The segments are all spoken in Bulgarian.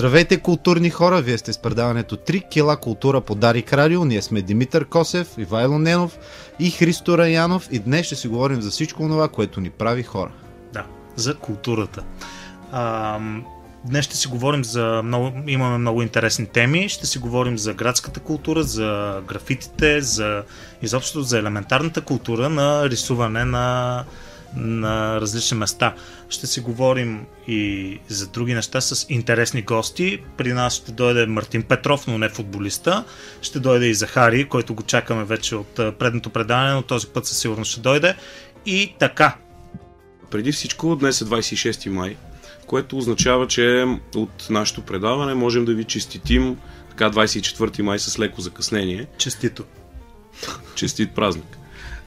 Здравейте, културни хора! Вие сте с предаването 3 кила култура по Дарик Радио. Ние сме Димитър Косев, Ивайло Ненов и Христо Раянов и днес ще си говорим за всичко това, което ни прави хора. Да, за културата. А, днес ще си говорим за много, имаме много интересни теми. Ще си говорим за градската култура, за графитите, за изобщо за елементарната култура на рисуване на на различни места. Ще си говорим и за други неща с интересни гости. При нас ще дойде Мартин Петров, но не футболиста. Ще дойде и Захари, който го чакаме вече от предното предаване, но този път със сигурност ще дойде. И така. Преди всичко, днес е 26 май, което означава, че от нашето предаване можем да ви честитим така 24 май с леко закъснение. Честито. Честит празник.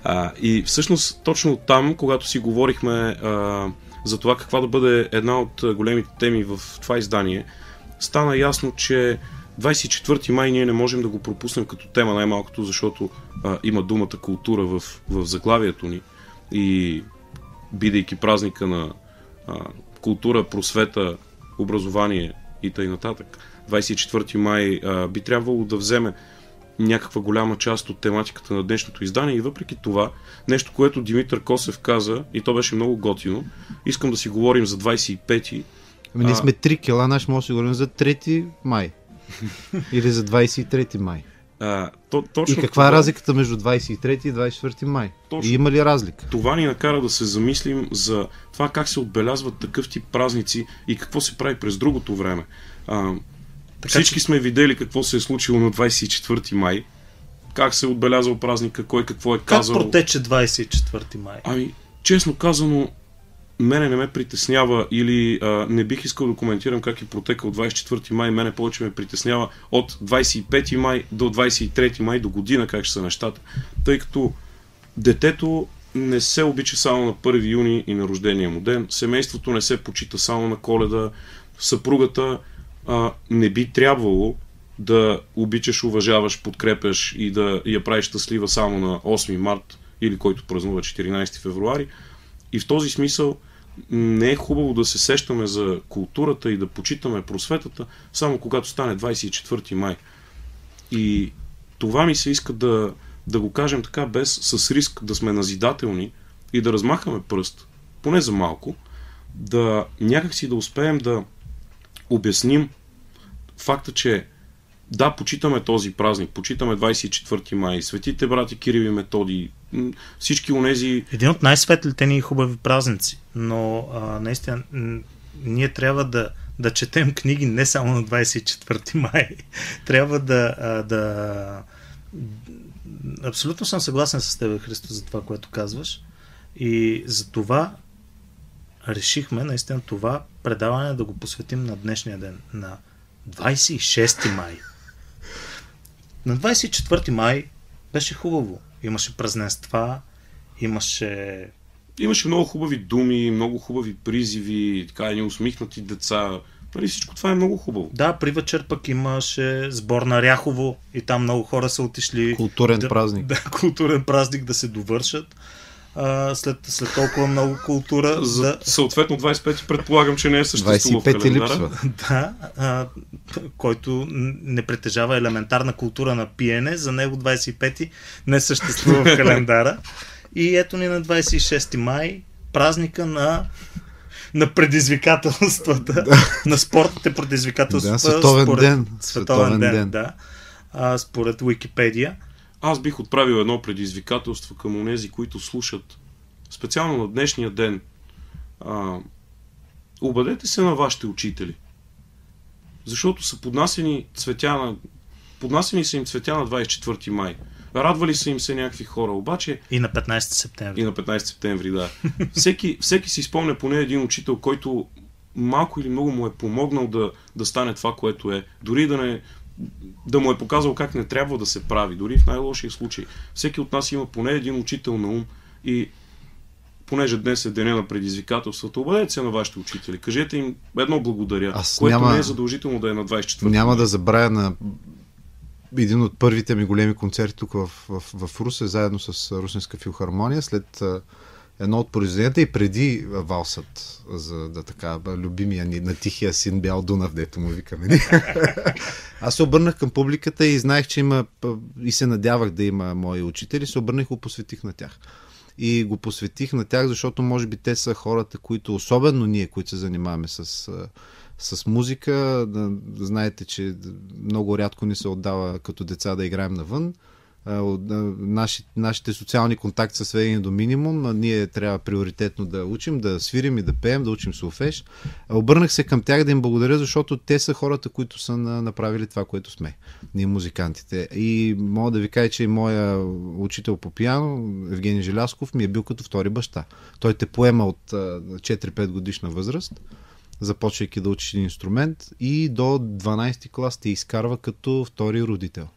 А, и всъщност точно там, когато си говорихме а, за това каква да бъде една от големите теми в това издание, стана ясно, че 24 май ние не можем да го пропуснем като тема най-малкото, защото а, има думата култура в, в заглавието ни и бидейки празника на а, култура, просвета, образование и т.н. 24 май а, би трябвало да вземе някаква голяма част от тематиката на днешното издание и въпреки това, нещо, което Димитър Косев каза, и то беше много готино, искам да си говорим за 25-ти. Ами ние сме 3 кила, наш може да си говорим за 3 май. Или за 23 май. А, то, точно и каква това... е разликата между 23 и 24 май? Точно. И има ли разлика? Това ни накара да се замислим за това как се отбелязват такъв тип празници и какво се прави през другото време. А, така, Всички че... сме видели какво се е случило на 24 май, как се е отбелязал празника, кой какво е казал. Как протече 24 май? Ами, честно казано, мене не ме притеснява или а, не бих искал да коментирам как е протекал 24 май. Мене повече ме притеснява от 25 май до 23 май до година как ще са нещата. Тъй като детето не се обича само на 1 юни и на рождения му ден, семейството не се почита само на коледа, съпругата а, не би трябвало да обичаш, уважаваш, подкрепяш и да я правиш щастлива само на 8 март или който празнува 14 февруари. И в този смисъл не е хубаво да се сещаме за културата и да почитаме просветата само когато стане 24 май. И това ми се иска да, да го кажем така, без с риск да сме назидателни и да размахаме пръст, поне за малко, да някакси да успеем да обясним факта, че да, почитаме този празник, почитаме 24 май, светите брати Кирил и Методи, всички онези... Един от най-светлите ни хубави празници, но а, наистина ние трябва да, да четем книги не само на 24 май. трябва да, а, да... Абсолютно съм съгласен с теб, Христо, за това, което казваш. И за това решихме наистина това предаване да го посветим на днешния ден, на 26 май. На 24 май беше хубаво. Имаше празненства, имаше... Имаше много хубави думи, много хубави призиви, така едни усмихнати деца. Нали, всичко това е много хубаво. Да, при вечер пък имаше сбор на Ряхово и там много хора са отишли. Културен да, празник. Да, културен празник да се довършат а, след, след толкова много култура. За, да... Съответно 25 предполагам, че не е съществувал 25 в календара. Липсва. Да, а, който не притежава елементарна култура на пиене, за него 25 не съществува в календара. И ето ни на 26 май, празника на на предизвикателствата, на спортните предизвикателства. Да, световен според, ден. Световен, световен ден, ден, да. А, според Википедия. Аз бих отправил едно предизвикателство към онези, които слушат, специално на днешния ден. А, обадете се на вашите учители. Защото са поднасени цветя на... Поднасени са им цветя на 24 май. Радвали са им се някакви хора, обаче... И на 15 септември. И на 15 септември, да. всеки, всеки си спомня поне един учител, който малко или много му е помогнал да, да стане това, което е. Дори да не, да му е показал как не трябва да се прави, дори в най-лошия случай. Всеки от нас има поне един учител на ум и понеже днес е деня на предизвикателствата, обадете се на вашите учители. Кажете им едно благодаря, Аз което няма, не е задължително да е на 24 Няма да забравя на един от първите ми големи концерти тук в, в, в Русе, заедно с Русинска филхармония, след едно от произведенията и преди валсът за да така любимия ни на тихия син Бял Дунав, дето му викаме. Аз се обърнах към публиката и знаех, че има и се надявах да има мои учители, се обърнах и го посветих на тях. И го посветих на тях, защото може би те са хората, които, особено ние, които се занимаваме с, с музика, знаете, че много рядко ни се отдава като деца да играем навън наши, нашите социални контакти са сведени до минимум, ние трябва приоритетно да учим, да свирим и да пеем, да учим солфеж. Обърнах се към тях да им благодаря, защото те са хората, които са направили това, което сме. Ние музикантите. И мога да ви кажа, че моя учител по пиано, Евгений Желясков, ми е бил като втори баща. Той те поема от 4-5 годишна възраст започвайки да учиш инструмент и до 12 клас те изкарва като втори родител.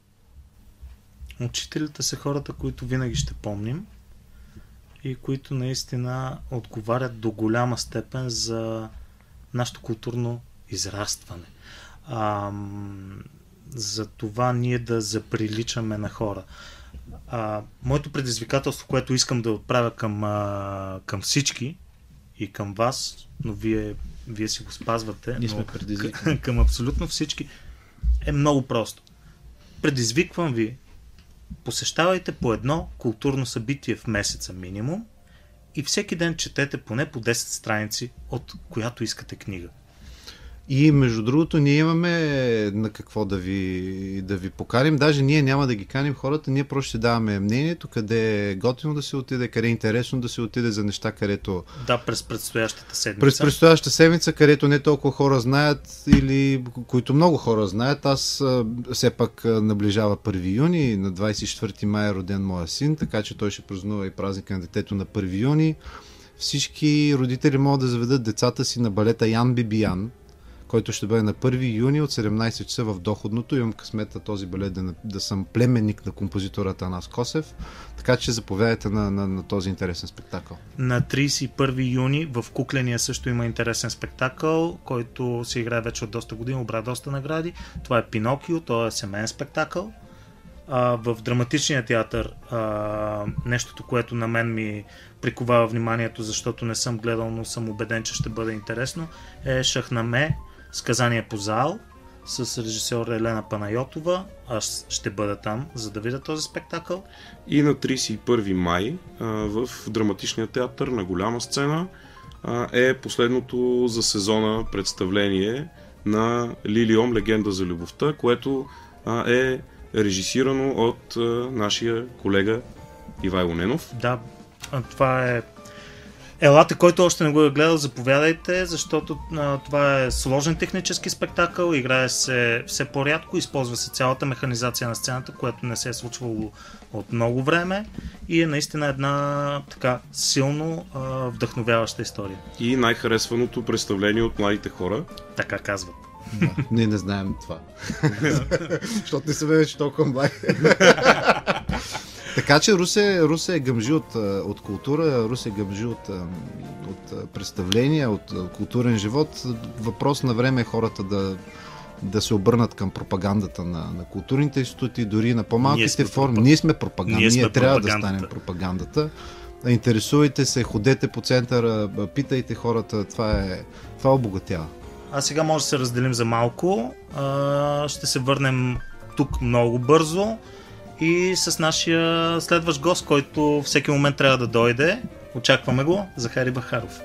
Учителите са хората, които винаги ще помним и които наистина отговарят до голяма степен за нашето културно израстване. А, за това ние да заприличаме на хора. А, моето предизвикателство, което искам да отправя към, а, към всички и към вас, но вие, вие си го спазвате, ние сме към, към абсолютно всички, е много просто. Предизвиквам ви Посещавайте по едно културно събитие в месеца минимум и всеки ден четете поне по 10 страници от която искате книга. И между другото, ние имаме на какво да ви, да ви поканим. Даже ние няма да ги каним хората, ние просто ще даваме мнението, къде е готино да се отиде, къде е интересно да се отиде за неща, където... Да, през предстоящата седмица. През предстоящата седмица, където не толкова хора знаят или които много хора знаят. Аз все пак наближава 1 юни, на 24 май е роден моя син, така че той ще празнува и празника на детето на 1 юни. Всички родители могат да заведат децата си на балета Ян Бибиян, който ще бъде на 1 юни от 17 часа в Доходното. Имам късмета този балет да, да съм племенник на композитората Анас Косев, така че заповядайте на, на, на този интересен спектакъл. На 31 юни в Кукления също има интересен спектакъл, който се играе вече от доста години, обра доста награди. Това е Пинокио, то е семейен спектакъл. А, в драматичния театър а, нещото, което на мен ми приковава вниманието, защото не съм гледал, но съм убеден, че ще бъде интересно, е Шахнаме Сказание по зал с режисьор Елена Панайотова. Аз ще бъда там, за да видя този спектакъл. И на 31 май в драматичния театър на голяма сцена е последното за сезона представление на Лилиом Легенда за любовта, което е режисирано от нашия колега Ивайло Ненов. Да, това е Елате, който още не го е гледал, заповядайте, защото а, това е сложен технически спектакъл, играе се все по-рядко, използва се цялата механизация на сцената, което не се е случвало от много време и е наистина една така силно а, вдъхновяваща история. И най-харесваното представление от младите хора. Така казват. Да, ние не знаем това. Защото не са вече толкова млади. Така че Русе, Русе е гъмжи от, от култура, Русе е гъмжи от, от представления, от културен живот. Въпрос на време е хората да, да се обърнат към пропагандата на, на културните институти, дори на по-малките форми. Пропаг... Ние сме пропаганда. Ние, Ние трябва да станем пропагандата. Интересувайте се, ходете по центъра, питайте хората. Това е, това обогатява. А сега може да се разделим за малко. Ще се върнем тук много бързо и с нашия следващ гост, който всеки момент трябва да дойде. Очакваме го, Захари Бахаров.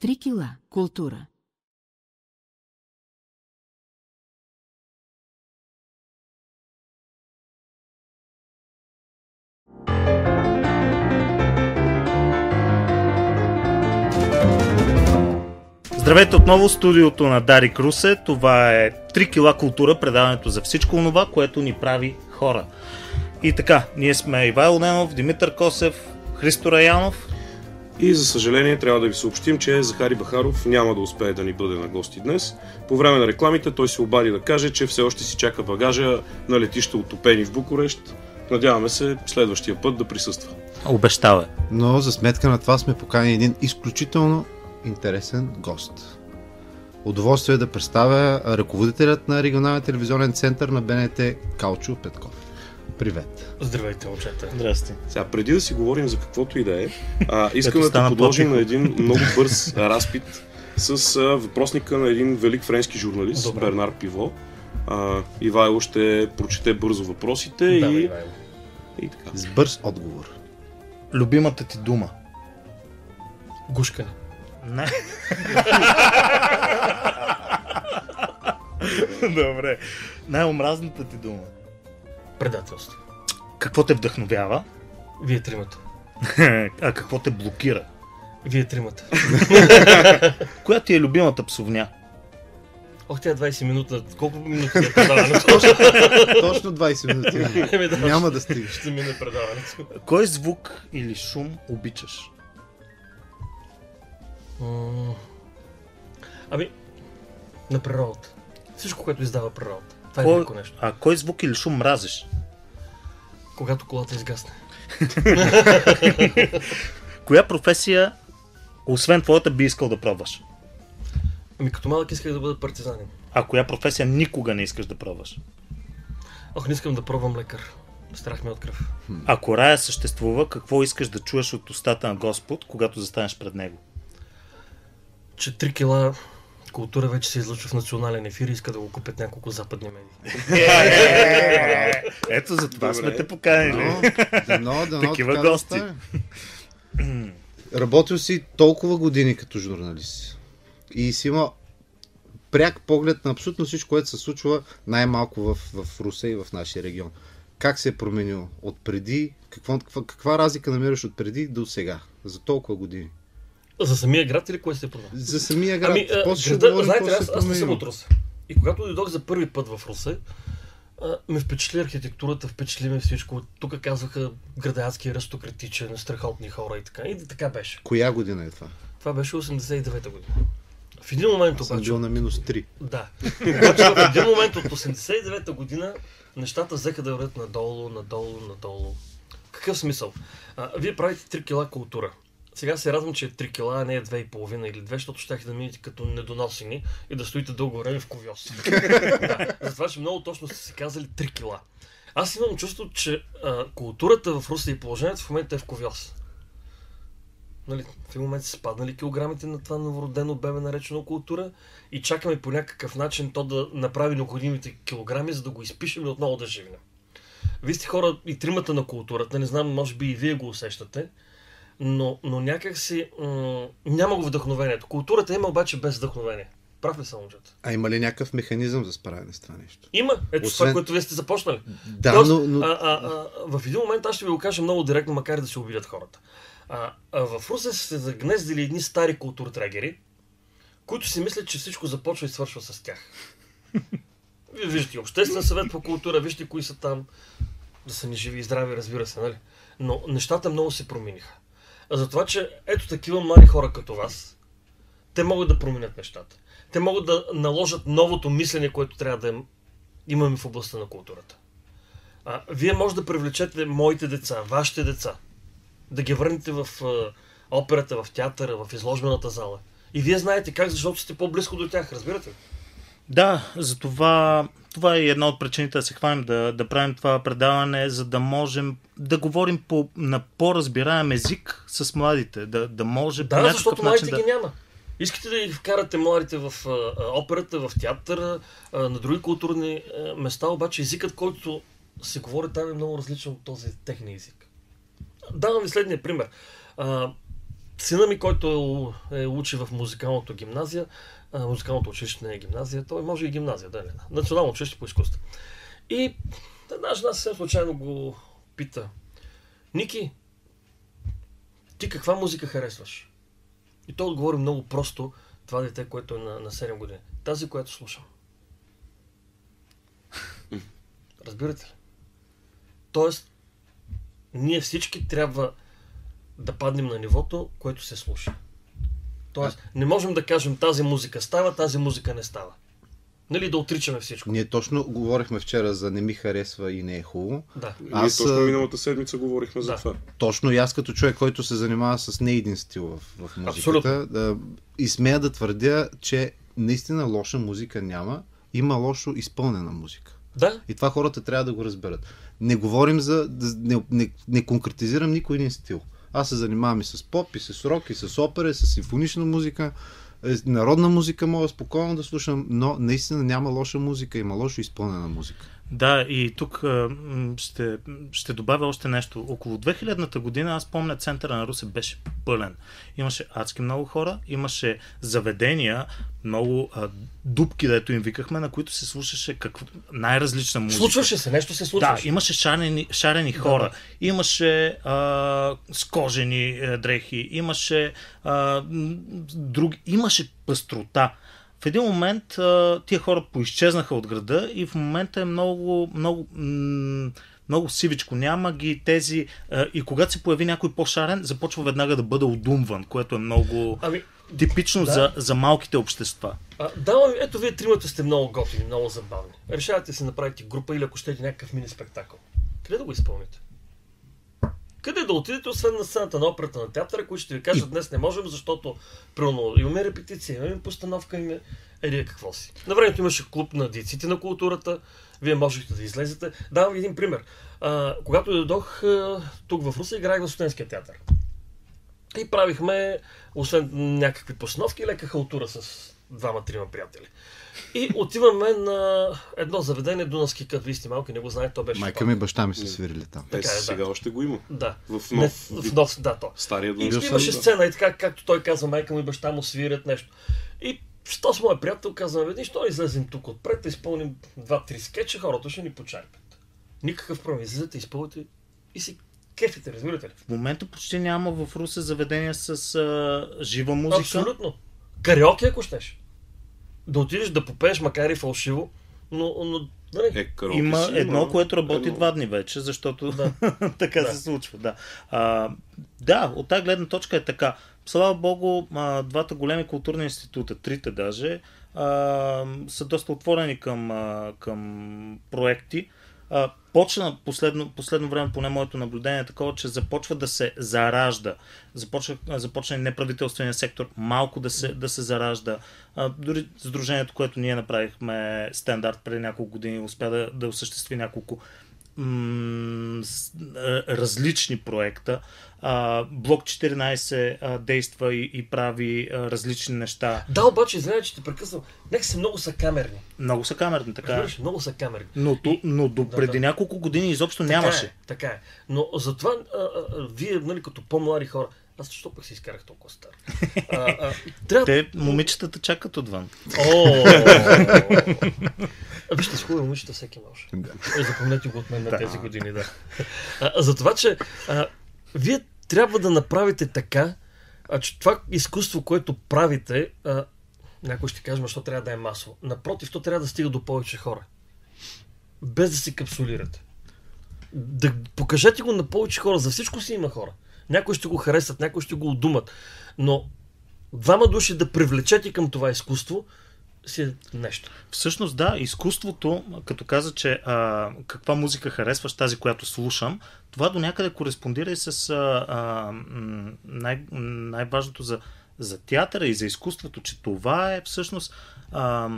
Три кила. Култура. Здравейте отново, студиото на Дари Крусе. Това е 3 кила култура, предаването за всичко това, което ни прави хора. И така, ние сме Ивайло Ненов, Димитър Косев, Христо Раянов. И за съжаление трябва да ви съобщим, че Захари Бахаров няма да успее да ни бъде на гости днес. По време на рекламите той се обади да каже, че все още си чака багажа на летище Отопени в Букурещ Надяваме се следващия път да присъства. Обещава. Но за сметка на това сме поканили един изключително интересен гост. Удоволствие е да представя ръководителят на регионалния телевизионен център на БНТ Калчо Петков. Привет. Здравейте, момчета. Здрасти. Сега, преди да си говорим за каквото и да е, а, искам да те подложим на един много бърз разпит с а, въпросника на един велик френски журналист, Добре. Бернар Пиво. А, Ивайло ще прочете бързо въпросите Да, и, Ивайло. и така. С бърз отговор. Любимата ти дума. Гушкане. Не. Добре. Най-омразната ти дума. Предателство. Какво те вдъхновява? Вие тримата. а какво те блокира? Вие тримата. Коя ти е любимата псовня? Ох, тя 20 минута. Колко минути е предаването? Точно 20 минути. Еми, да, Няма да стигаш. Ще мине предаването. Кой звук или шум обичаш? Ами, на природата. Всичко, което издава природата. Това е Кой... велико нещо. А кой звук или шум мразиш? Когато колата изгасне. Коя професия, освен твоята, би искал да пробваш? Ами, като малък исках да бъда партизанин. А коя професия никога не искаш да пробваш? Ох, не искам да пробвам лекар. Страх ме от кръв. Ако рая съществува, какво искаш да чуеш от устата на Господ, когато застанеш пред него? Че 3 кила култура вече се излъчва в национален ефир и иска да го купят няколко западни медии. Ето за това сме те поканили. Такива гости. Работил си толкова години като журналист и си има пряк поглед на абсолютно всичко, което се случва най-малко в, в Русе и в нашия регион. Как се е променил от преди, какво, каква, каква разлика намираш от преди до сега, за толкова години? За самия град или кое се е променил? За самия град. Ами, а, ще града, говорим знаете, какво аз, е аз не съм от Русе. И когато дойдох за първи път в Русе, а, ме впечатли архитектурата, впечатли ме всичко. Тук казваха градянски аристократичен, страхотни хора и така. И така беше. Коя година е това? Това беше 89-та година. В един момент обаче... бил на минус 3. Да. Обаче в един момент от 89-та година нещата взеха да вървят надолу, надолу, надолу. Какъв смисъл? А, вие правите 3 кила култура. Сега се радвам, че е 3 кила, а не е 2,5 или 2, защото щяхте да минете като недоносени и да стоите дълго време в ковьос. да, затова, че много точно сте си казали 3 кила. Аз имам чувство, че а, културата в Русия и положението в момента е в ковьос. Нали, в един момент са спаднали килограмите на това новородено бебе, наречено култура, и чакаме по някакъв начин то да направи необходимите килограми, за да го изпишем и отново да живнем. Вие сте хора и тримата на културата, не знам, може би и вие го усещате, но, но някак си м- няма го вдъхновението. Културата има обаче без вдъхновение. Прав ли съм, момчета? А има ли някакъв механизъм за справяне с това нещо? Има. Ето Освен- това, което вие сте започнали. Да, Тоест, но, но... А, а, а, в един момент аз ще ви го кажа много директно, макар и да се обидят хората. А, а в Русе са се загнездили едни стари културтрегери, които си мислят, че всичко започва и свършва с тях. Вие виждате Обществен съвет по култура, вижте кои са там. Да са ни живи и здрави, разбира се, нали? Но нещата много се промениха. А затова, че ето такива млади хора като вас, те могат да променят нещата. Те могат да наложат новото мислене, което трябва да им- имаме в областта на културата. А, вие може да привлечете моите деца, вашите деца, да ги върнете в операта, в театъра, в изложбената зала. И вие знаете как, защото сте по-близко до тях, разбирате? Да, за това, това е една от причините да се хванем да, да правим това предаване, за да можем да говорим по, на по-разбираем език с младите, да, да може по Да, някакъв защото начин младите да... ги няма. Искате да ги вкарате младите в а, операта, в театъра, а, на други културни а, места, обаче езикът, който се говори там е много различен от този техния език. Давам ви следния пример. А, сина ми, който е, учи в музикалното гимназия, а, музикалното училище не е гимназия, той може и гимназия, да, не, национално училище по изкуство. И една жена съвсем случайно го пита, Ники, ти каква музика харесваш? И той отговори много просто, това дете, което е на, на 7 години. Тази, която слушам. Разбирате ли? Тоест, ние всички трябва да паднем на нивото, което се слуша. Тоест, не можем да кажем тази музика става, тази музика не става. Нали, да отричаме всичко. Ние точно говорихме вчера за не ми харесва и не е хубаво. Да. Ние Аз, точно а, миналата седмица говорихме за Да. това. Точно и аз като човек, който се занимава с не един стил в, в музиката, Абсолютно. да, и смея да твърдя, че наистина лоша музика няма, има лошо изпълнена музика. Да, И това хората трябва да го разберат. Не говорим за... Не, не, не конкретизирам никой един стил. Аз се занимавам и с поп, и с рок, и с опера, и с симфонична музика. Е, Народна музика мога спокойно да слушам, но наистина няма лоша музика, има лошо изпълнена музика. Да, и тук ще, ще добавя още нещо. Около 2000-та година, аз помня, центъра на Русе беше пълен. Имаше адски много хора, имаше заведения, много а, дупки, дето им викахме, на които се слушаше какво, най-различна музика. случваше се, нещо се Да, случваше. имаше шарени, шарени хора, имаше а, скожени е, дрехи, имаше а, м, други, имаше пъстрота. В един момент а, тия хора поизчезнаха от града и в момента е много, много, много сивичко. Няма ги тези. А, и когато се появи някой по-шарен, започва веднага да бъде удумван, което е много Ами, типично да. за, за малките общества. а, да, ами, ето вие тримата сте много готини, много забавни. Решавате си направите група или ако щете някакъв мини спектакъл. Къде да го изпълните? Къде да отидете, освен на сцената на операта на театъра, които ще ви кажат, днес не можем, защото примерно, имаме репетиция, имаме постановка, имаме еди какво си. На времето имаше клуб на дейците на културата, вие можехте да излезете. Давам ви един пример. А, когато дойдох тук в Руса, играех в студентския театър. И правихме, освен някакви постановки, лека халтура с двама-трима приятели. И отиваме на едно заведение, Дунавски кът. Вие сте малки, не го знаете, то беше Майка ми и баща ми са свирили там. Е, Така е, да. сега още го има. Да. В Не, нов в вид. нов, да, то. Стария И. Бил съм, имаше сцена и така, както той казва, майка му и баща му свирят нещо. И що с моят приятел казваме, веднъж, що не излезем тук отпред, да изпълним два-три скетча, хората ще ни почерпят. Никакъв проблем. Излизате, изпълните и си кефите, разбирате ли? В момента почти няма в Русе заведения с а, жива музика. Абсолютно. Кариоке, ако щеш. Да отидеш да попееш, макар и фалшиво, но, но нали, Е, караоке Има си едно, което работи едно. два дни вече, защото Да. така Да. се случва. Да. А, да, от тази гледна точка е така. Слава Богу, а, двата големи културни института, трите даже, а, са доста отворени към, а, към проекти. Почна последно, последно време, поне моето наблюдение е такова, че започва да се заражда. Започва, започна неправителствения сектор малко да се, да се заражда. А, дори Сдружението, което ние направихме стандарт преди няколко години, успя да, да осъществи няколко м- различни проекта. А, Блок 14 а, действа и, и прави а, различни неща. Да, обаче, извинявай, че те прекъсвам. Нека се много са камерни. Много са камерни, така е. Разбираш, много са камерни. Но, ту- но до преди да. няколко години изобщо Така нямаше. Е, така е. Но затова а, а, вие, нали, като по-млади хора, аз защо пък си изкарах толкова стар? А, а, трябва... Те, момичетата чакат отвън. О! Вижте, с хубави момичета всеки може. Да. Е, Запомнете го от мен на тези години, да. А, за това, че а, вие трябва да направите така, а, че това изкуство, което правите, а, някой ще каже, защо трябва да е масово. Напротив, то трябва да стига до повече хора. Без да се капсулирате. Да покажете го на повече хора. За всичко си има хора. Някои ще го харесат, някои ще го удумат. Но двама души да привлечете към това изкуство си е нещо. Всъщност да, изкуството, като каза, че а, каква музика харесваш, тази, която слушам, това до някъде кореспондира и с а, а, най- най-важното за, за театъра и за изкуството, че това е всъщност а,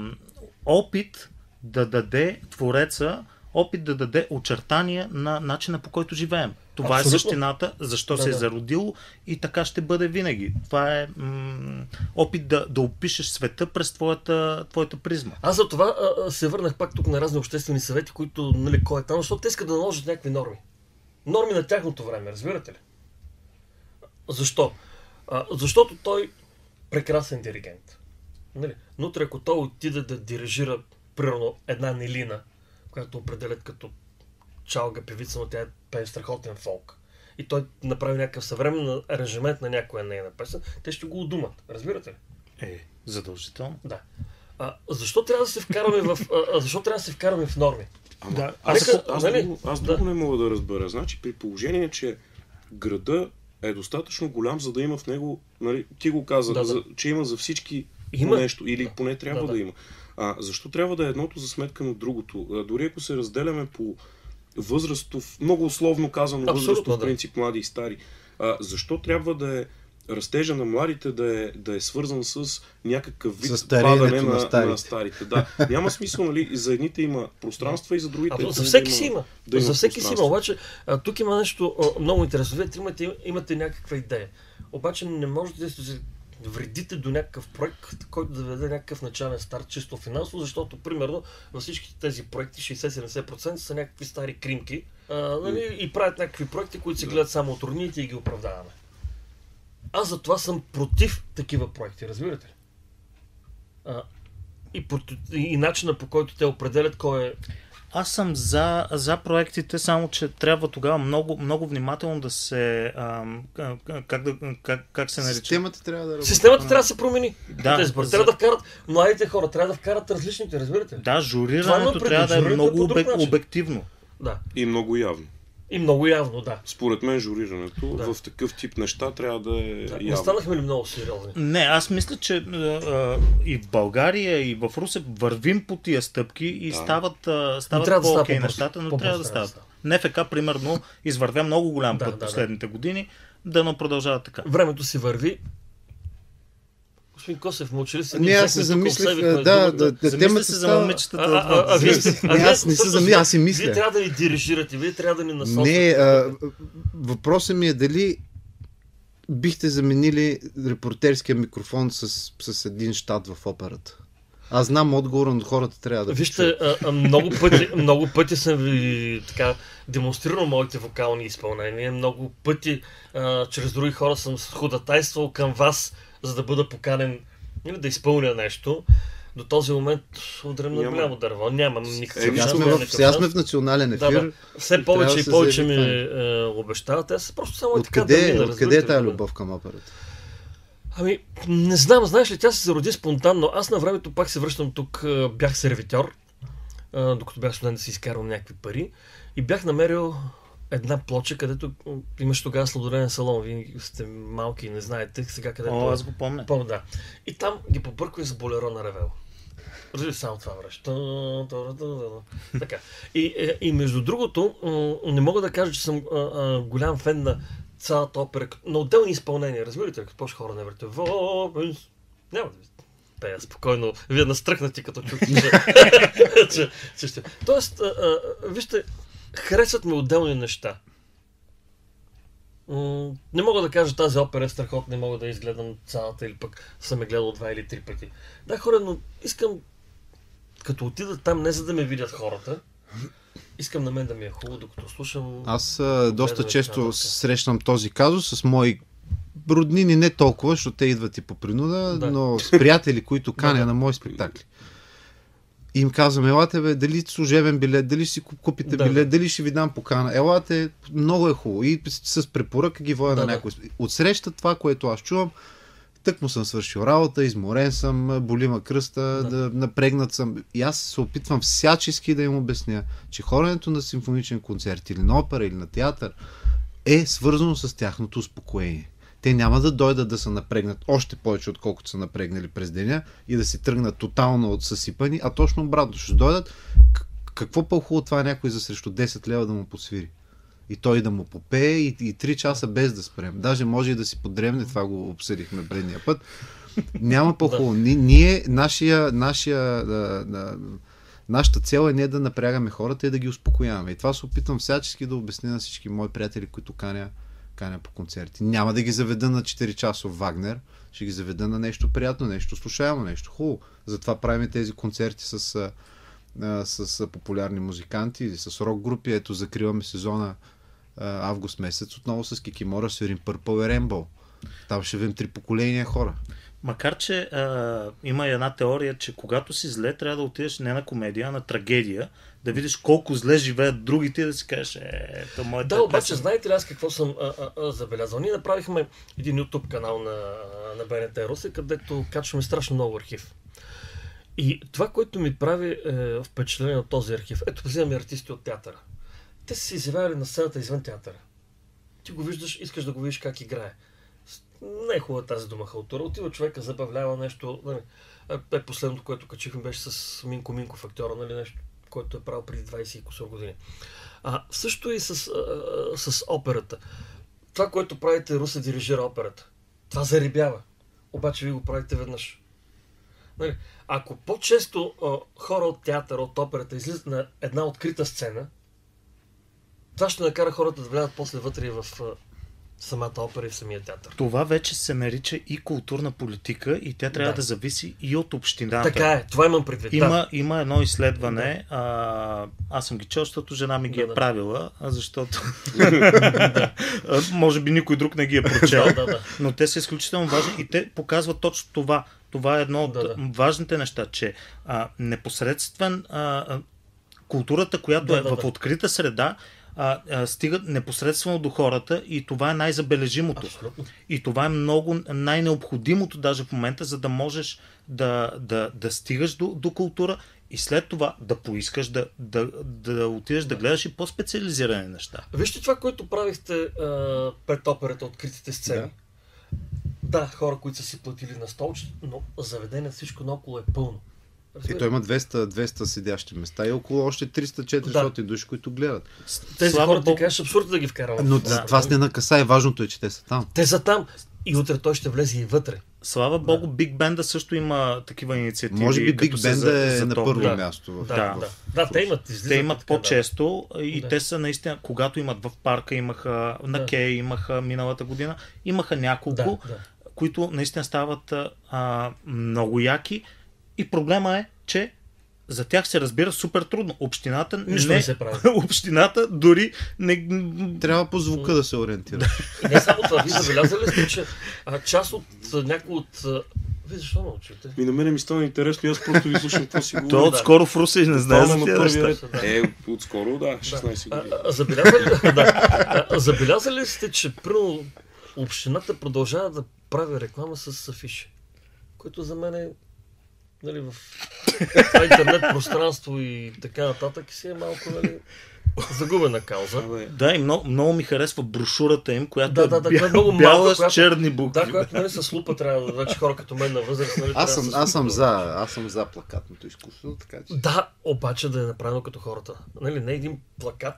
опит да даде твореца, опит да даде очертания на начина по който живеем. Това Абсолютно. е същината, защо Да, се е да. зародило и така ще бъде винаги. Това е м- опит да, да опишеш света през твоята, твоята призма. Аз за това а, а, се върнах пак тук на разни обществени съвети, които, нали, кой е там, защото те искат да наложат някакви норми. Норми на тяхното време, разбирате ли? Защо? А, защото той прекрасен диригент. Нали? Но утре, ако той отиде да дирижира, примерно, една Нелина, която определят като чалга певица, но тя е пее страхотен фолк. И той направи някакъв съвременен аранжимент на някоя нейна песен, те ще го удумат. Разбирате ли? Е, задължително. Да. А, защо трябва да се вкараме в, а, защо трябва да се вкараме в норми? Ама, Да, аз, нека- аз, нали? друго, аз Да. не мога да разбера. Значи, при положение, че града е достатъчно голям, за да има в него, нали, ти го каза, Да, да. За, че има за всички Има. нещо, или поне трябва Да, да, да. има. А, защо трябва да е едното за сметка на другото? А, дори ако се разделяме по възрастов, много условно казано, Абсолютно, възрастов да. принцип, млади и стари, а, защо трябва да е растежа на младите да е, да е свързан с някакъв вид С падане на на, старите. на старите. Да. Няма смисъл, нали, за едните има пространства и за другите. А, за всеки си има. да има за всеки си има. Обаче, а, тук има нещо а, много интересно. Вие имате, имате някаква идея. Обаче не можете да се вредите до някакъв проект, който да даде някакъв начален старт, чисто финансово, защото, примерно, във всички тези проекти 60-70% са някакви стари кримки а, нали, и правят някакви проекти, които се гледат само от роднините и ги оправдаваме. Аз затова съм против такива проекти, разбирате ли? А, и, и начина по който те определят кой е Аз съм за, за проектите, само че трябва тогава много, много внимателно да се. А, как, да, как, как се нарича? Системата трябва да работи. Системата трябва да се промени. Да, Тези за- трябва да вкарат младите хора, трябва да вкарат различните, разбирате? Да, журирането трябва да е много обек, начин. обективно. Да. И много явно. И много явно, да. Според мен журирането Да. в такъв тип неща трябва да е да. Не явно. станахме ли много сериозни? Не, аз мисля, че а, и в България, и в Русе вървим по тия стъпки и Да. стават, а, стават трябва да става по-окей нещата, но трябва да трябва да стават. НФК, примерно, извървя много голям Да, път да, да. последните години, да не продължава така. Времето си върви. Господин Косев, мълчали се. Не, аз се замислих, да, да, да, темата се за момичетата. А, а, а, вие вие аз не се всъщност, зами- аз си Вие мисля. трябва да ни дирижирате, вие трябва да ни насочите. Не, а, въпросът ми е дали бихте заменили репортерския микрофон с, с един щат в операта. Аз знам отговора, но хората трябва да Вижте, а, а, много, пъти, много пъти съм ви така демонстрирал моите вокални изпълнения. Много пъти а, чрез други хора съм ходатайствал към вас, за да бъда поканен нали, да изпълня нещо. До този момент удрям на голямо дърво. Нямам никакъв Сега сме, в, сега сме в национален ефир. Да, да. Все и повече и повече ми заяви е, обещават. Аз просто само е така да откъде е тази любов към операта? Ами, не знам, знаеш ли, тя се зароди спонтанно. Аз на времето пак се връщам тук, а, бях сервитьор, а, докато бях студент да си изкарвам някакви пари и бях намерил една плоча, където имаш тогава сладоледен салон. Вие сте малки и не знаете сега където О, е. аз го помня. Помня, да. И там ги побърквай с болеро на Ревел. Разбира само това връща. Така. И, е, и между другото, не мога да кажа, че съм а, а, голям фен на цялата опера, на отделни изпълнения. Разбирате като почва хора не върте. Няма да ви пея спокойно. Вие настръхнати като чухте, че, че, че ще. Тоест, а, а, вижте, харесват ми отделни неща. М, Не мога да кажа тази опера е страхотна, не мога да изгледам цялата или пък съм я гледал два или три пъти. Да, хора, но искам като отида там не за да ме видят хората, искам на мен да ми е хубаво, докато слушам. Аз а, доста често нататък. срещам този казус с мои роднини, не толкова, защото те идват и по принуда, Да. но с приятели, които каня Да, да. на мои спектакли. И им казвам, елате бе, дали служебен билет, дали ще си куп- купите Да, билет, дали ще ви дам покана. Елате, много е хубаво. И с препоръка ги водя Да, на някой. Отсреща това, което аз чувам, тък му съм свършил работа, изморен съм, болима кръста, да. да напрегнат съм. И аз се опитвам всячески да им обясня, че ходенето на симфоничен концерт или на опера или на театър е свързано с тяхното успокоение. Те няма да дойдат да се напрегнат още повече, отколкото са напрегнали през деня и да си тръгнат тотално от съсипани, а точно обратно. Ще дойдат. Какво по-хубаво това е някой за срещу 10 лева да му посвири? И той да му попее и, и 3 часа без да спрем. Даже може и да си подремне, това го обсъдихме предния път. Няма по-хубаво. Ни- Ние, нашия, нашия, да, да, нашата цел е не да напрягаме хората, и да ги успокояваме. И това се опитвам всячески да обясня на всички мои приятели, които каня, каня по концерти. Няма да ги заведа на 4 часов Вагнер, ще ги заведа на нещо приятно, нещо слушаемо, нещо хубаво. Затова правим тези концерти с, а, с популярни музиканти или с рок групи. Ето, закриваме сезона август месец отново с Кикимора, свирим Purple и Rainbow. Там ще видим три поколения хора. Макар, че а, има и една теория, че когато си зле, трябва да отидеш не на комедия, а на трагедия, да видиш колко зле живеят другите и да си кажеш, е, то моята Да, обаче, песен. знаете ли аз какво съм а, а, а, забелязал? Ние направихме един YouTube канал на, на БНТ Русе, където качваме страшно много архив. И това, което ми прави е, впечатление от този архив, ето взимаме артисти от театъра. Те са се изявявали на сцената извън театъра. Ти го виждаш, искаш да го видиш как играе. Не е хубава тази дума халтура. Отива човека, забавлява нещо. Нали. Е, е, последното, което качихме, беше с Минко Минков актьора, нали, нещо, който е правил преди 20 и кусор години. А, също и с, а, с операта. Това, което правите, Руса дирижира операта. Това зарибява. Обаче ви го правите веднъж. Нали, ако по-често а, хора от театъра, от операта излизат на една открита сцена, това ще накара хората да влязат после вътре в а, самата опера и в самия театър. Това вече се нарича и културна политика и тя трябва да, Да. да зависи и от общината. Така е, това имам предвид. Има, Да. има едно изследване, а, аз съм ги чел, защото жена ми ги Да, е да. правила, защото може би никой друг не ги е прочел, Да, да, да. но те са изключително важни и те показват точно това. Това е едно от Да, да. важните неща, че а, непосредствен а, културата, която Да, е да, в да. открита среда, а, а, стига непосредствено до хората и това е най-забележимото. Абсолютно. И това е много най-необходимото даже в момента, за да можеш да, да, да стигаш до, до култура и след това да поискаш да, да, да отидеш да гледаш и по-специализирани неща. Вижте това, което правихте а, пред операта, откритите сцени. Да. да, хора, които са си платили на столче, но заведение всичко наоколо е пълно. И Разбирате? той има 200, 200 седящи места и около още 300-400 души, които гледат. Тези Слава хора ти Богу. кажеш абсурд да ги вкарват. Но да, това с не накасае, важното е, че те са там. Те са там и утре той ще влезе и вътре. Слава Богу, Биг Бенда също има такива инициативи. Може би Биг Бенда за- е на затопля. първо Да. място. В, Да, Да. да. Да, те имат. излизат Те имат така, да. по-често и Да. те са наистина, когато имат в парка, имаха на Да. Кей, имаха миналата година, имаха няколко, Да, да. които наистина стават а, много яки. И проблема е, че за тях се разбира супер трудно. Общината Нищо не се прави. Общината дори не... Трябва по звука да се ориентира. И не само това, вие забелязали ли сте, че а, част от някои от... Вие защо мълчите? И на мене ми стана интересно аз просто ви слушам какво си Той говори. отскоро в Русе и не знае за първия неща. Е, отскоро, да, 16 А, години. забелязали, да, забелязали ли сте, че примерно общината продължава да прави реклама с афиши? Което за мен е нали, в това интернет пространство и така нататък си е малко нали, загубена кауза. Да, и много, много ми харесва брошурата им, която Да, да, е да, бя- която е много бяла малка, с която- черни букви. Да, която нали, с лупа трябва да вече хора като мен на възраст. Нали, Аз съм, аз съм за, аз съм за плакатното изкуство, така че. Да, обаче да е направено като хората. Нали, не един плакат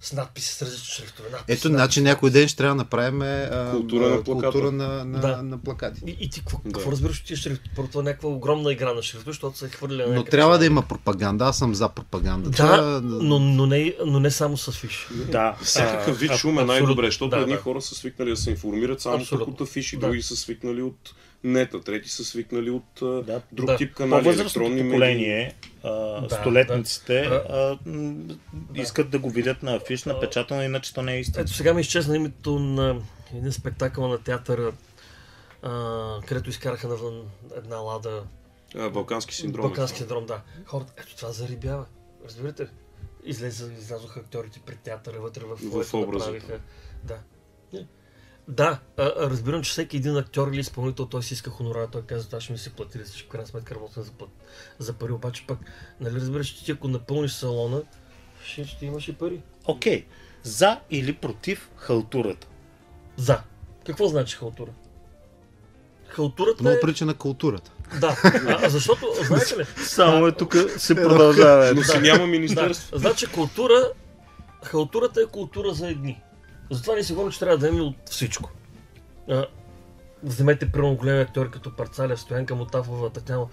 с надписи с различни шрифтове. Надписи, Ето, значи някой ден ще трябва да направим а, Култура на плаката. култура на, на, Да. на плакати. И, и ти какво, Да. какво разбираш от тия шрифти? Първо това е някаква огромна игра на шрифти, защото се е хвърля Но някъде. трябва да има пропаганда. Аз съм за пропаганда. Да, но, но, не, но не само с фиш. Да. Всякакъв вид шум е най-добре, защото Да, едни да. хора са свикнали да се информират само от афиши, Да. други са свикнали от нета, трети са свикнали от а, Да. друг Да. тип канали, По-възрастното електронни медии. поколение, а, Да, столетниците, да. а, м, искат да го видят на афиш, напечатано, иначе то не е истина. Ето сега ми изчезна името на един спектакъл на театъра, а, където изкараха навън една лада. А, Балкански синдром. Балкански синдром, да. Хората, ето това зарибява. Разбирате ли? Излезе, излязоха актьорите пред театъра, вътре в, В образа. направиха. Да. Не. Да, разбирам, че всеки един актьор или изпълнител, той си иска хонорар, той казва, това ще ми се плати, всичко в крайна сметка работа за, плат, за пари, обаче пък, нали разбираш, че ти ако напълниш салона, ще, ще имаш и пари. Окей, за или против халтурата? За. Какво значи халтура? Халтурата Много е... прича на културата. Да, а, защото, знаете ли, Само е тук се продължава. Но си няма да, министерство. значи култура, халтурата е култура за едни. Затова ние си говорим, че трябва да имаме от всичко. А, вземете примерно големи актьори като Парцалев, Стоянка Мотафова, Татяна,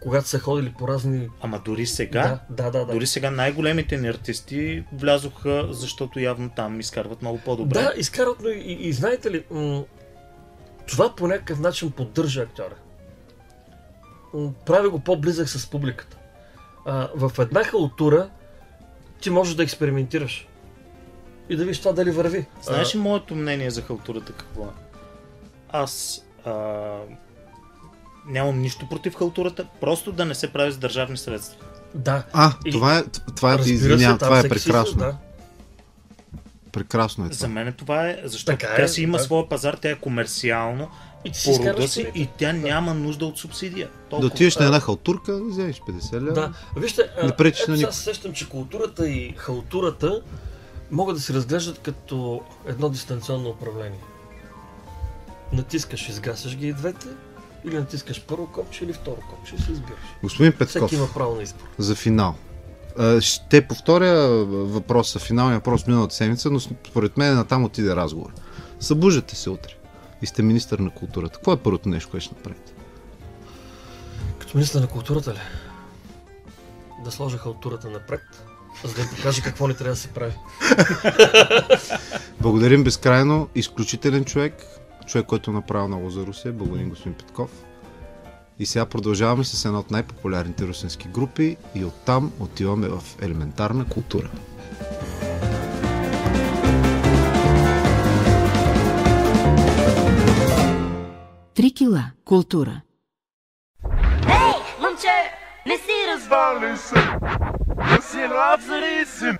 когато са ходили по разни... Ама дори сега, Да, да, да. да. дори сега най-големите ни артисти влязоха, защото явно там изкарват много по-добре. Да, изкарват, но и, и, и знаете ли, м- това по някакъв начин поддържа актьора. М- прави го по-близък с публиката. А, в една халтура ти можеш да експериментираш. И да видиш това дали върви. Знаеш ли моето мнение за халтурата какво е? Аз а, нямам нищо против халтурата, просто да не се прави с държавни средства. Да. А, И- това е, това е, извинявам, това е прекрасно. Да. Прекрасно е За това. мен това е, защото Така е, тя си има да. своя пазар, тя е комерциално И ти си по рода си и тя няма нужда от субсидия. Да Толкова. отидеш на една халтурка, да вземеш 50 лева. Да, вижте, Не пречиш на се сещам, че културата и халтурата могат да се разглеждат като едно дистанционно управление. натискаш, изгасяш ги и двете, или натискаш първо копче или второ копче си избираш. Господин Петков, Всеки има право на избор. за финал. Ще повторя въпроса, финалния въпрос миналата седмица, но според мен натам отиде разговор. Събуждате се утре и сте министър на културата. Какво е първото нещо, което ще направите? Като министър на културата ли? Да сложа халтурата напред, за да им покажа какво не трябва да се прави. Благодарим безкрайно. Изключителен човек. Човек, който е направил много за Русия. Благодарим господин Петков. И сега продължаваме с една от най-популярните русински групи и оттам отиваме в елементарна култура. Три кила. Култура. Ей, момче, не си развал. Вали се, да си разрисим.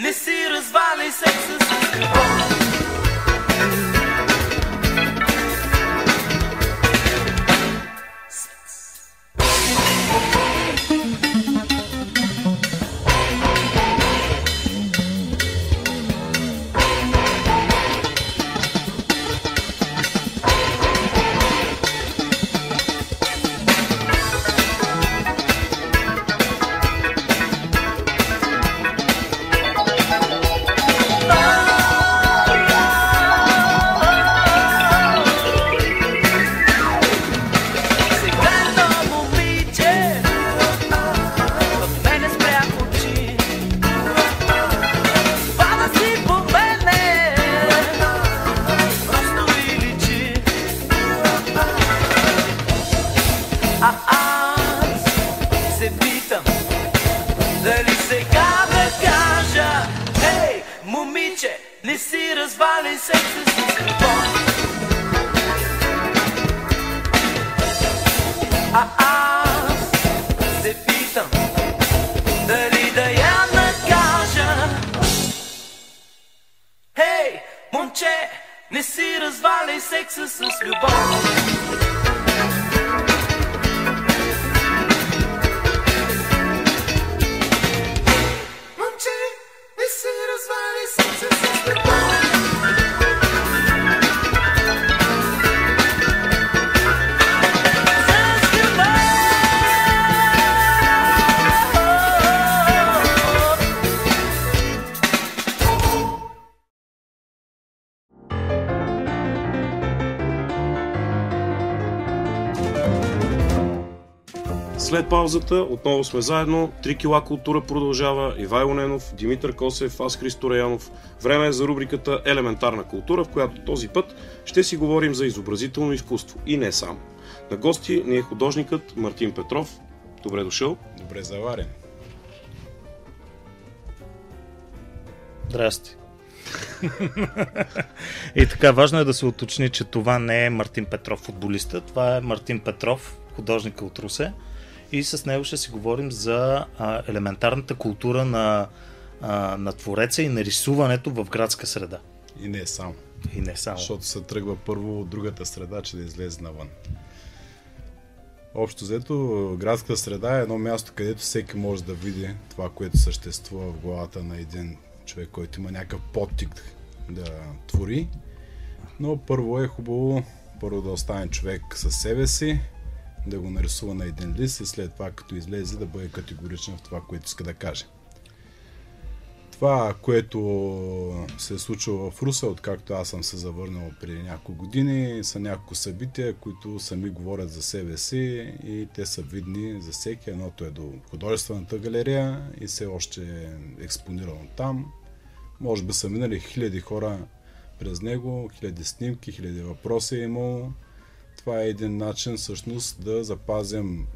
Не си развали След паузата отново сме заедно. 3 кила култура продължава. Ивайло Ненов, Димитър Косев, аз Христо Раянов. Време е за рубриката Елементарна култура, в която този път ще си говорим за изобразително изкуство. И не само. На гости ни е художникът Мартин Петров. Добре дошъл. Добре заварен. Здрасти. И така, важно е да се уточни, че това не е Мартин Петров, футболиста. Това е Мартин Петров, художник от Русе. И с него ще си говорим за а, елементарната култура на, а, на твореца и на рисуването в градска среда. И не само. И не само. Защото се тръгва първо от другата среда, че да излезе навън. Общо взето, градска среда е едно място, където всеки може да види това, което съществува в главата на един човек, който има някакъв подтик да твори. Но първо е хубаво първо да остане човек със себе си, да го нарисува на един лист и след това, като излезе, да бъде категоричен в това, което иска да каже. Това, което се е случило в Руса, откакто аз съм се завърнал преди няколко години, са няколко събития, които сами говорят за себе си и те са видни за всеки. Едното е до художествената галерия и все още е експонирано там. Може би са минали хиляди хора през него, хиляди снимки, хиляди въпроси е имало. Това е един начин всъщност да запазим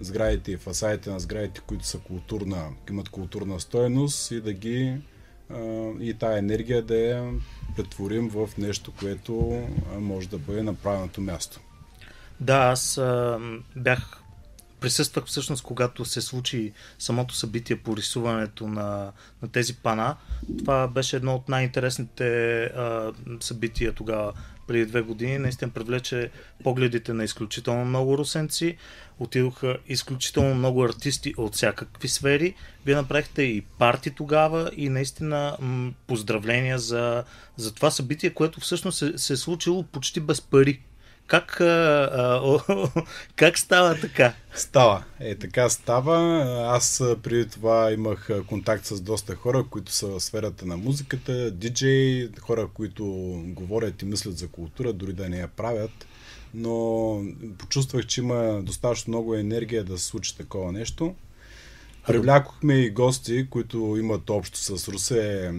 сградите и фасадите на сградите, които са културна, имат културна стоеност и да ги и тая енергия да я претворим в нещо, което може да бъде на правилното място. Да, аз бях присъствах всъщност, когато се случи самото събитие по рисуването на, на тези пана. Това беше едно от най-интересните а, събития тогава, преди две години. Наистина привлече погледите на изключително много русенци. Отидоха изключително много артисти от всякакви сфери. Вие направихте и парти тогава и наистина поздравления за, за това събитие, което всъщност се, се е случило почти без пари. Как, а, а, о, как става така? Става. Е, така става. Аз преди това имах контакт с доста хора, които са в сферата на музиката, диджей, хора, които говорят и мислят за култура, дори да не я правят. Но почувствах, че има достатъчно много енергия да се случи такова нещо. Привлякохме и гости, които имат общо с Русе.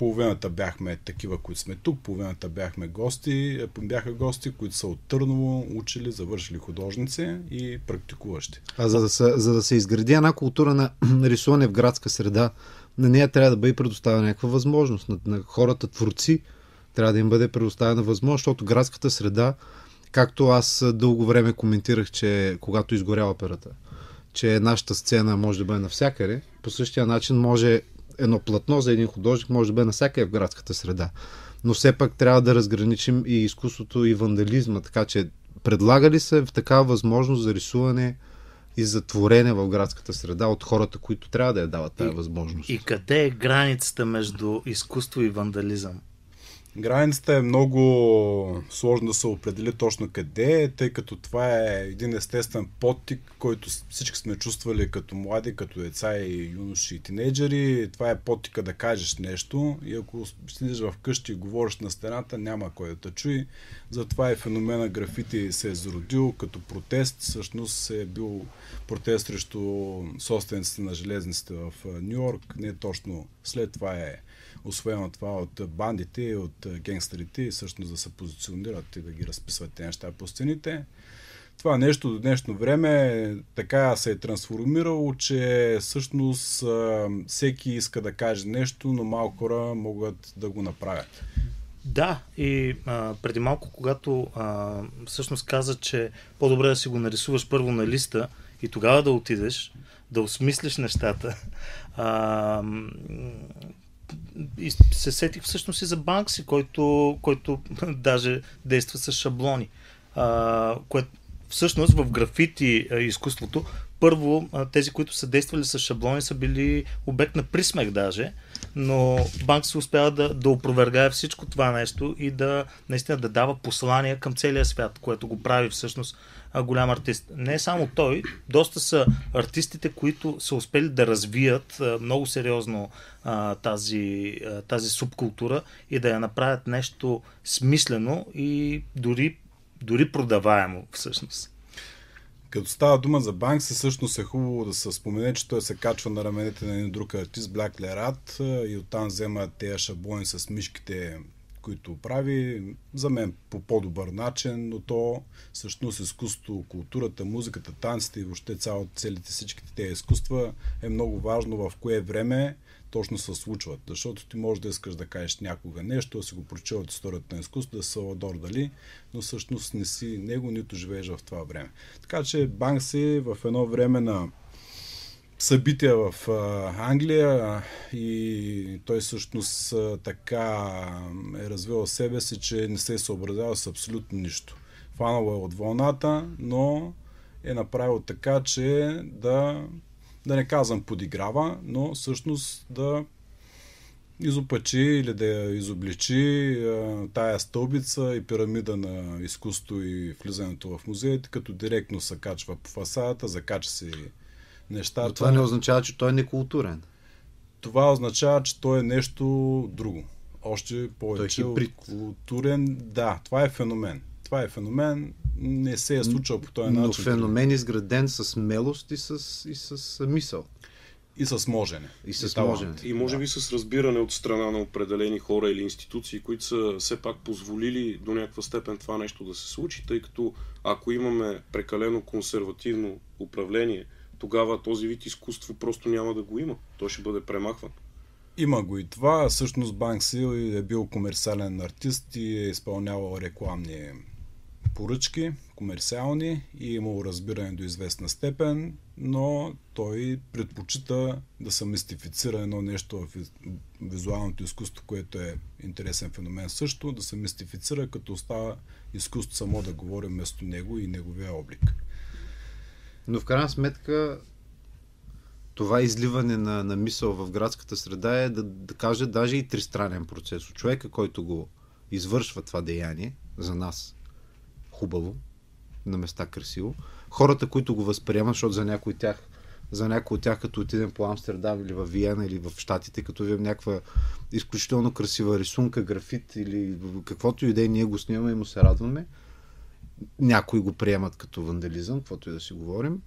Половината бяхме такива, които сме тук, половината бяхме гости, бяха гости, които са от Търново, учили, завършили художници и практикуващи. А за да, се, за да се изгради една култура на рисуване в градска среда, на нея трябва да бъде предоставена някаква възможност. На, на хората, творци, трябва да им бъде предоставена възможност, защото градската среда, както аз дълго време коментирах, че когато изгоря операта, че нашата сцена може да бъде навсякъде, по същия начин може едно платно за един художник може да бъде навсякъде в градската среда. Но все пак трябва да разграничим и изкуството и вандализма, така че предлага ли се в такава възможност за рисуване и за творене в градската среда от хората, които трябва да я дават тази възможност? И къде е границата между изкуство и вандализъм? Границата е много сложно да се определи точно къде тъй като това е един естествен подтик, който всички сме чувствали като млади, като деца и юноши и тинейджери. Това е подтика да кажеш нещо и ако седиш в къщи и говориш на стената, няма кой да те чуи. Затова и феномена графити се е зародил като протест. Всъщност е бил протест срещу собствениците на железниците в Нью Йорк. Не точно след това е освоено това от бандите от генгстерите и всъщност да се позиционират и да ги разписват тези неща по стените. Това нещо до днешно време така се е трансформирало, че всъщност всеки иска да каже нещо, но малко хора могат да го направят. Да, и а, преди малко, когато а, всъщност каза, че по-добре да си го нарисуваш първо на листа и тогава да отидеш, да осмислиш нещата. А, и се сетих всъщност и за Банкси, който, който даже действа с шаблони. А, което всъщност в графити а, изкуството, първо а, тези, които са действали с шаблони, са били обект на присмех даже, но Банкси успява да, да опровергае всичко това нещо и да наистина да дава послания към целия свят, което го прави всъщност голям артист. Не само той, доста са артистите, които са успели да развият много сериозно тази, тази субкултура и да я направят нещо смислено и дори, дори продаваемо всъщност. Като става дума за Банкс, всъщност е хубаво да се спомене, че той се качва на раменете на един друг артист, Black Лерат, и оттам взема тези шаблони с мишките, които прави, за мен по по-добър начин, но то всъщност изкуството, културата, музиката, танците и въобще цялото, целите всичките тези изкуства е много важно в кое време точно се случват. Защото ти можеш да искаш да кажеш някога нещо, да си го прочел от историята на изкуството, да си Салвадор Дали, но всъщност не си него, нито живееш в това време. Така че Банкси в едно време на събития в Англия и той всъщност така е развил себе си, че не се е съобразява с абсолютно нищо. Фанал е от вълната, но е направил така, че да, да не казвам подиграва, но всъщност да изопачи или да изобличи тая стълбица и пирамида на изкуство и влизането в музеите, като директно се качва по фасадата, закача си нещата. Но това не означава, че той е некултурен. Това означава, че той е нещо друго. Още повече Той е от културен. Да, това е феномен. Това е феномен. Не се е случвал по този Но начин. феномен изграден с смелост и с, и с мисъл. И с можене. И с талант. можене. И може би с разбиране от страна на определени хора или институции, които са все пак позволили до някаква степен това нещо да се случи, тъй като ако имаме прекалено консервативно управление, тогава този вид изкуство просто няма да го има. Той ще бъде премахван. Има го и това. Всъщност Банкси е бил комерциален артист и е изпълнявал рекламни поръчки, комерциални и е имал разбиране до известна степен, но той предпочита да се мистифицира едно нещо в из- визуалното изкуство, което е интересен феномен също, да се мистифицира, като остава изкуство само да говори вместо него и неговия облик. Но в крайна сметка това изливане на, на мисъл в градската среда е да, да каже даже и тристранен процес. От човека, който го извършва това деяние, за нас хубаво, на места красиво, хората, които го възприемат, защото за някои тях за някои от тях, като отидем по Амстердам или в Виена или в Штатите, като видим някаква изключително красива рисунка, графит или каквото и да е, ние го снимаме и му се радваме. Някои го приемат като вандализъм, каквото и да си говорим.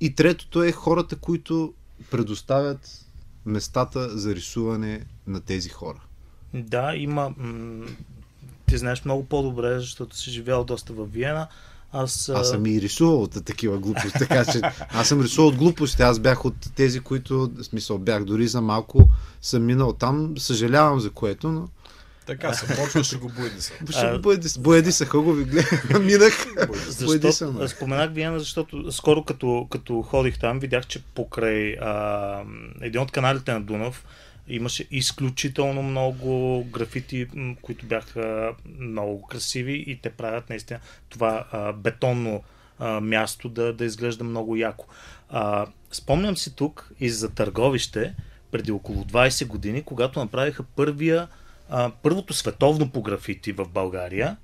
И третото е хората, които предоставят местата за рисуване на тези хора. Да, има. Ти знаеш много по-добре, защото си живял доста в Виена. Аз, Аз съм и рисувал от такива глупости, така че аз съм рисувал от глупости. Аз бях от тези, които, в смисъл, бях дори за малко съм минал там. Съжалявам за което, но Така се почва, ще го буди се. ще го бояди, бояди са хубави, гледам, минах. Защо, споменах Виена, защото скоро като, като ходих там, видях, че покрай а, един от каналите на Дунав имаше изключително много графити, които бяха много красиви и те правят наистина това а, бетонно а, място да, да изглежда много яко. А, спомням си тук и за търговище, преди около 20 години, когато направиха първия, първото световно по графити в България.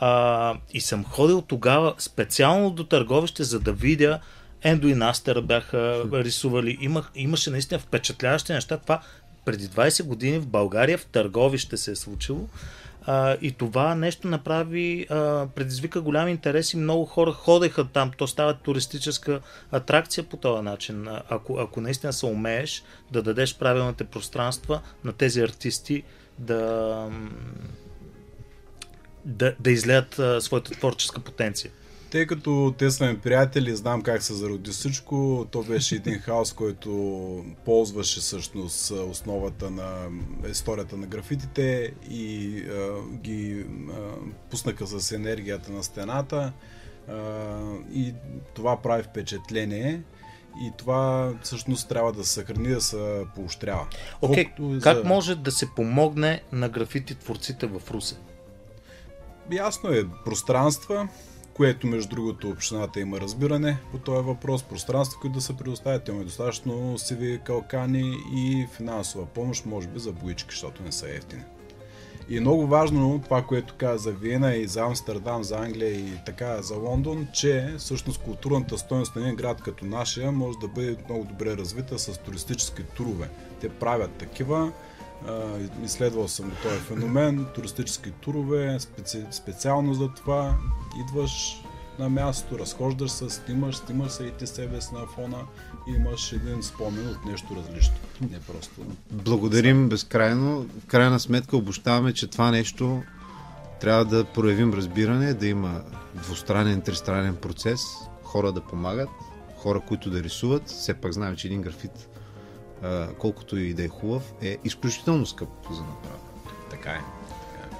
А, и съм ходил тогава специално до търговище, за да видя Ендо и Настера бяха рисували. Имах, имаше наистина впечатляващи неща. Това преди 20 години в България в търговище се е случило. А, и това нещо направи, а, предизвика голям интерес и много хора ходеха там. То става туристическа атракция по този начин. Ако, ако наистина се умееш да дадеш правилните пространства на тези артисти да, да, да излеят а, своята творческа потенция. Тъй като те са ми приятели, знам как се зароди всичко. То беше един хаос, който ползваше всъщност основата на историята на графитите и а, ги а, пуснаха с енергията на стената. А, и това прави впечатление. И това всъщност трябва да се съхрани, да се поощрява. Колкото и как за- може да се помогне на графити творците в Русе? Ясно е, пространства, което между другото общината има разбиране по този въпрос, пространства, които да се предоставят, имаме достатъчно сиви калкани и финансова помощ, може би за боички, защото не са ефтини. И е много важно това, което каза за Виена и за Амстердам, за Англия и така за Лондон, че всъщност културната стоеност на един град като нашия може да бъде много добре развита с туристически турове. Те правят такива, изследвал съм този феномен, туристически турове, специ... специално за това. Идваш на място, разхождаш се, снимаш, снимаш се и ти себе си на фона и имаш един спомен от нещо различно. Не просто. Благодарим безкрайно. В крайна сметка обощаваме, че това нещо трябва да проявим разбиране, да има двустранен, тристранен процес, хора да помагат, хора, които да рисуват. Все пак знаем, че един графит, колкото и да е хубав, е изключително скъп за направа. Така е.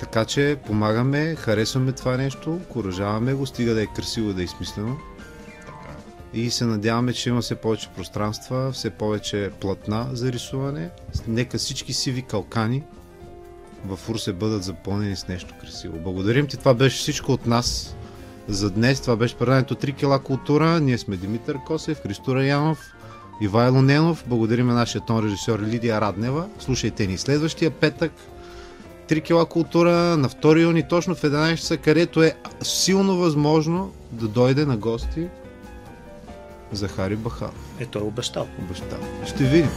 Така че помагаме, харесваме това нещо, коражаваме го, стига да е красиво, да е измислено. И се надяваме, че има все повече пространства, все повече платна за рисуване. Нека всички сиви калкани в Русе бъдат запълнени с нещо красиво. Благодарим ти, това беше всичко от нас за днес. Това беше преданието 3 кила култура. Ние сме Димитър Косев, Христо Янов, Ивайло Ненов. Благодарим на нашия тон режисьор Лидия Раднева. Слушайте ни следващия петък. 3 кила култура на 2 юни, точно в 11 часа, където е силно възможно да дойде на гости Захари Бахаров. Е, той е обещал. Обещава. Ще видим.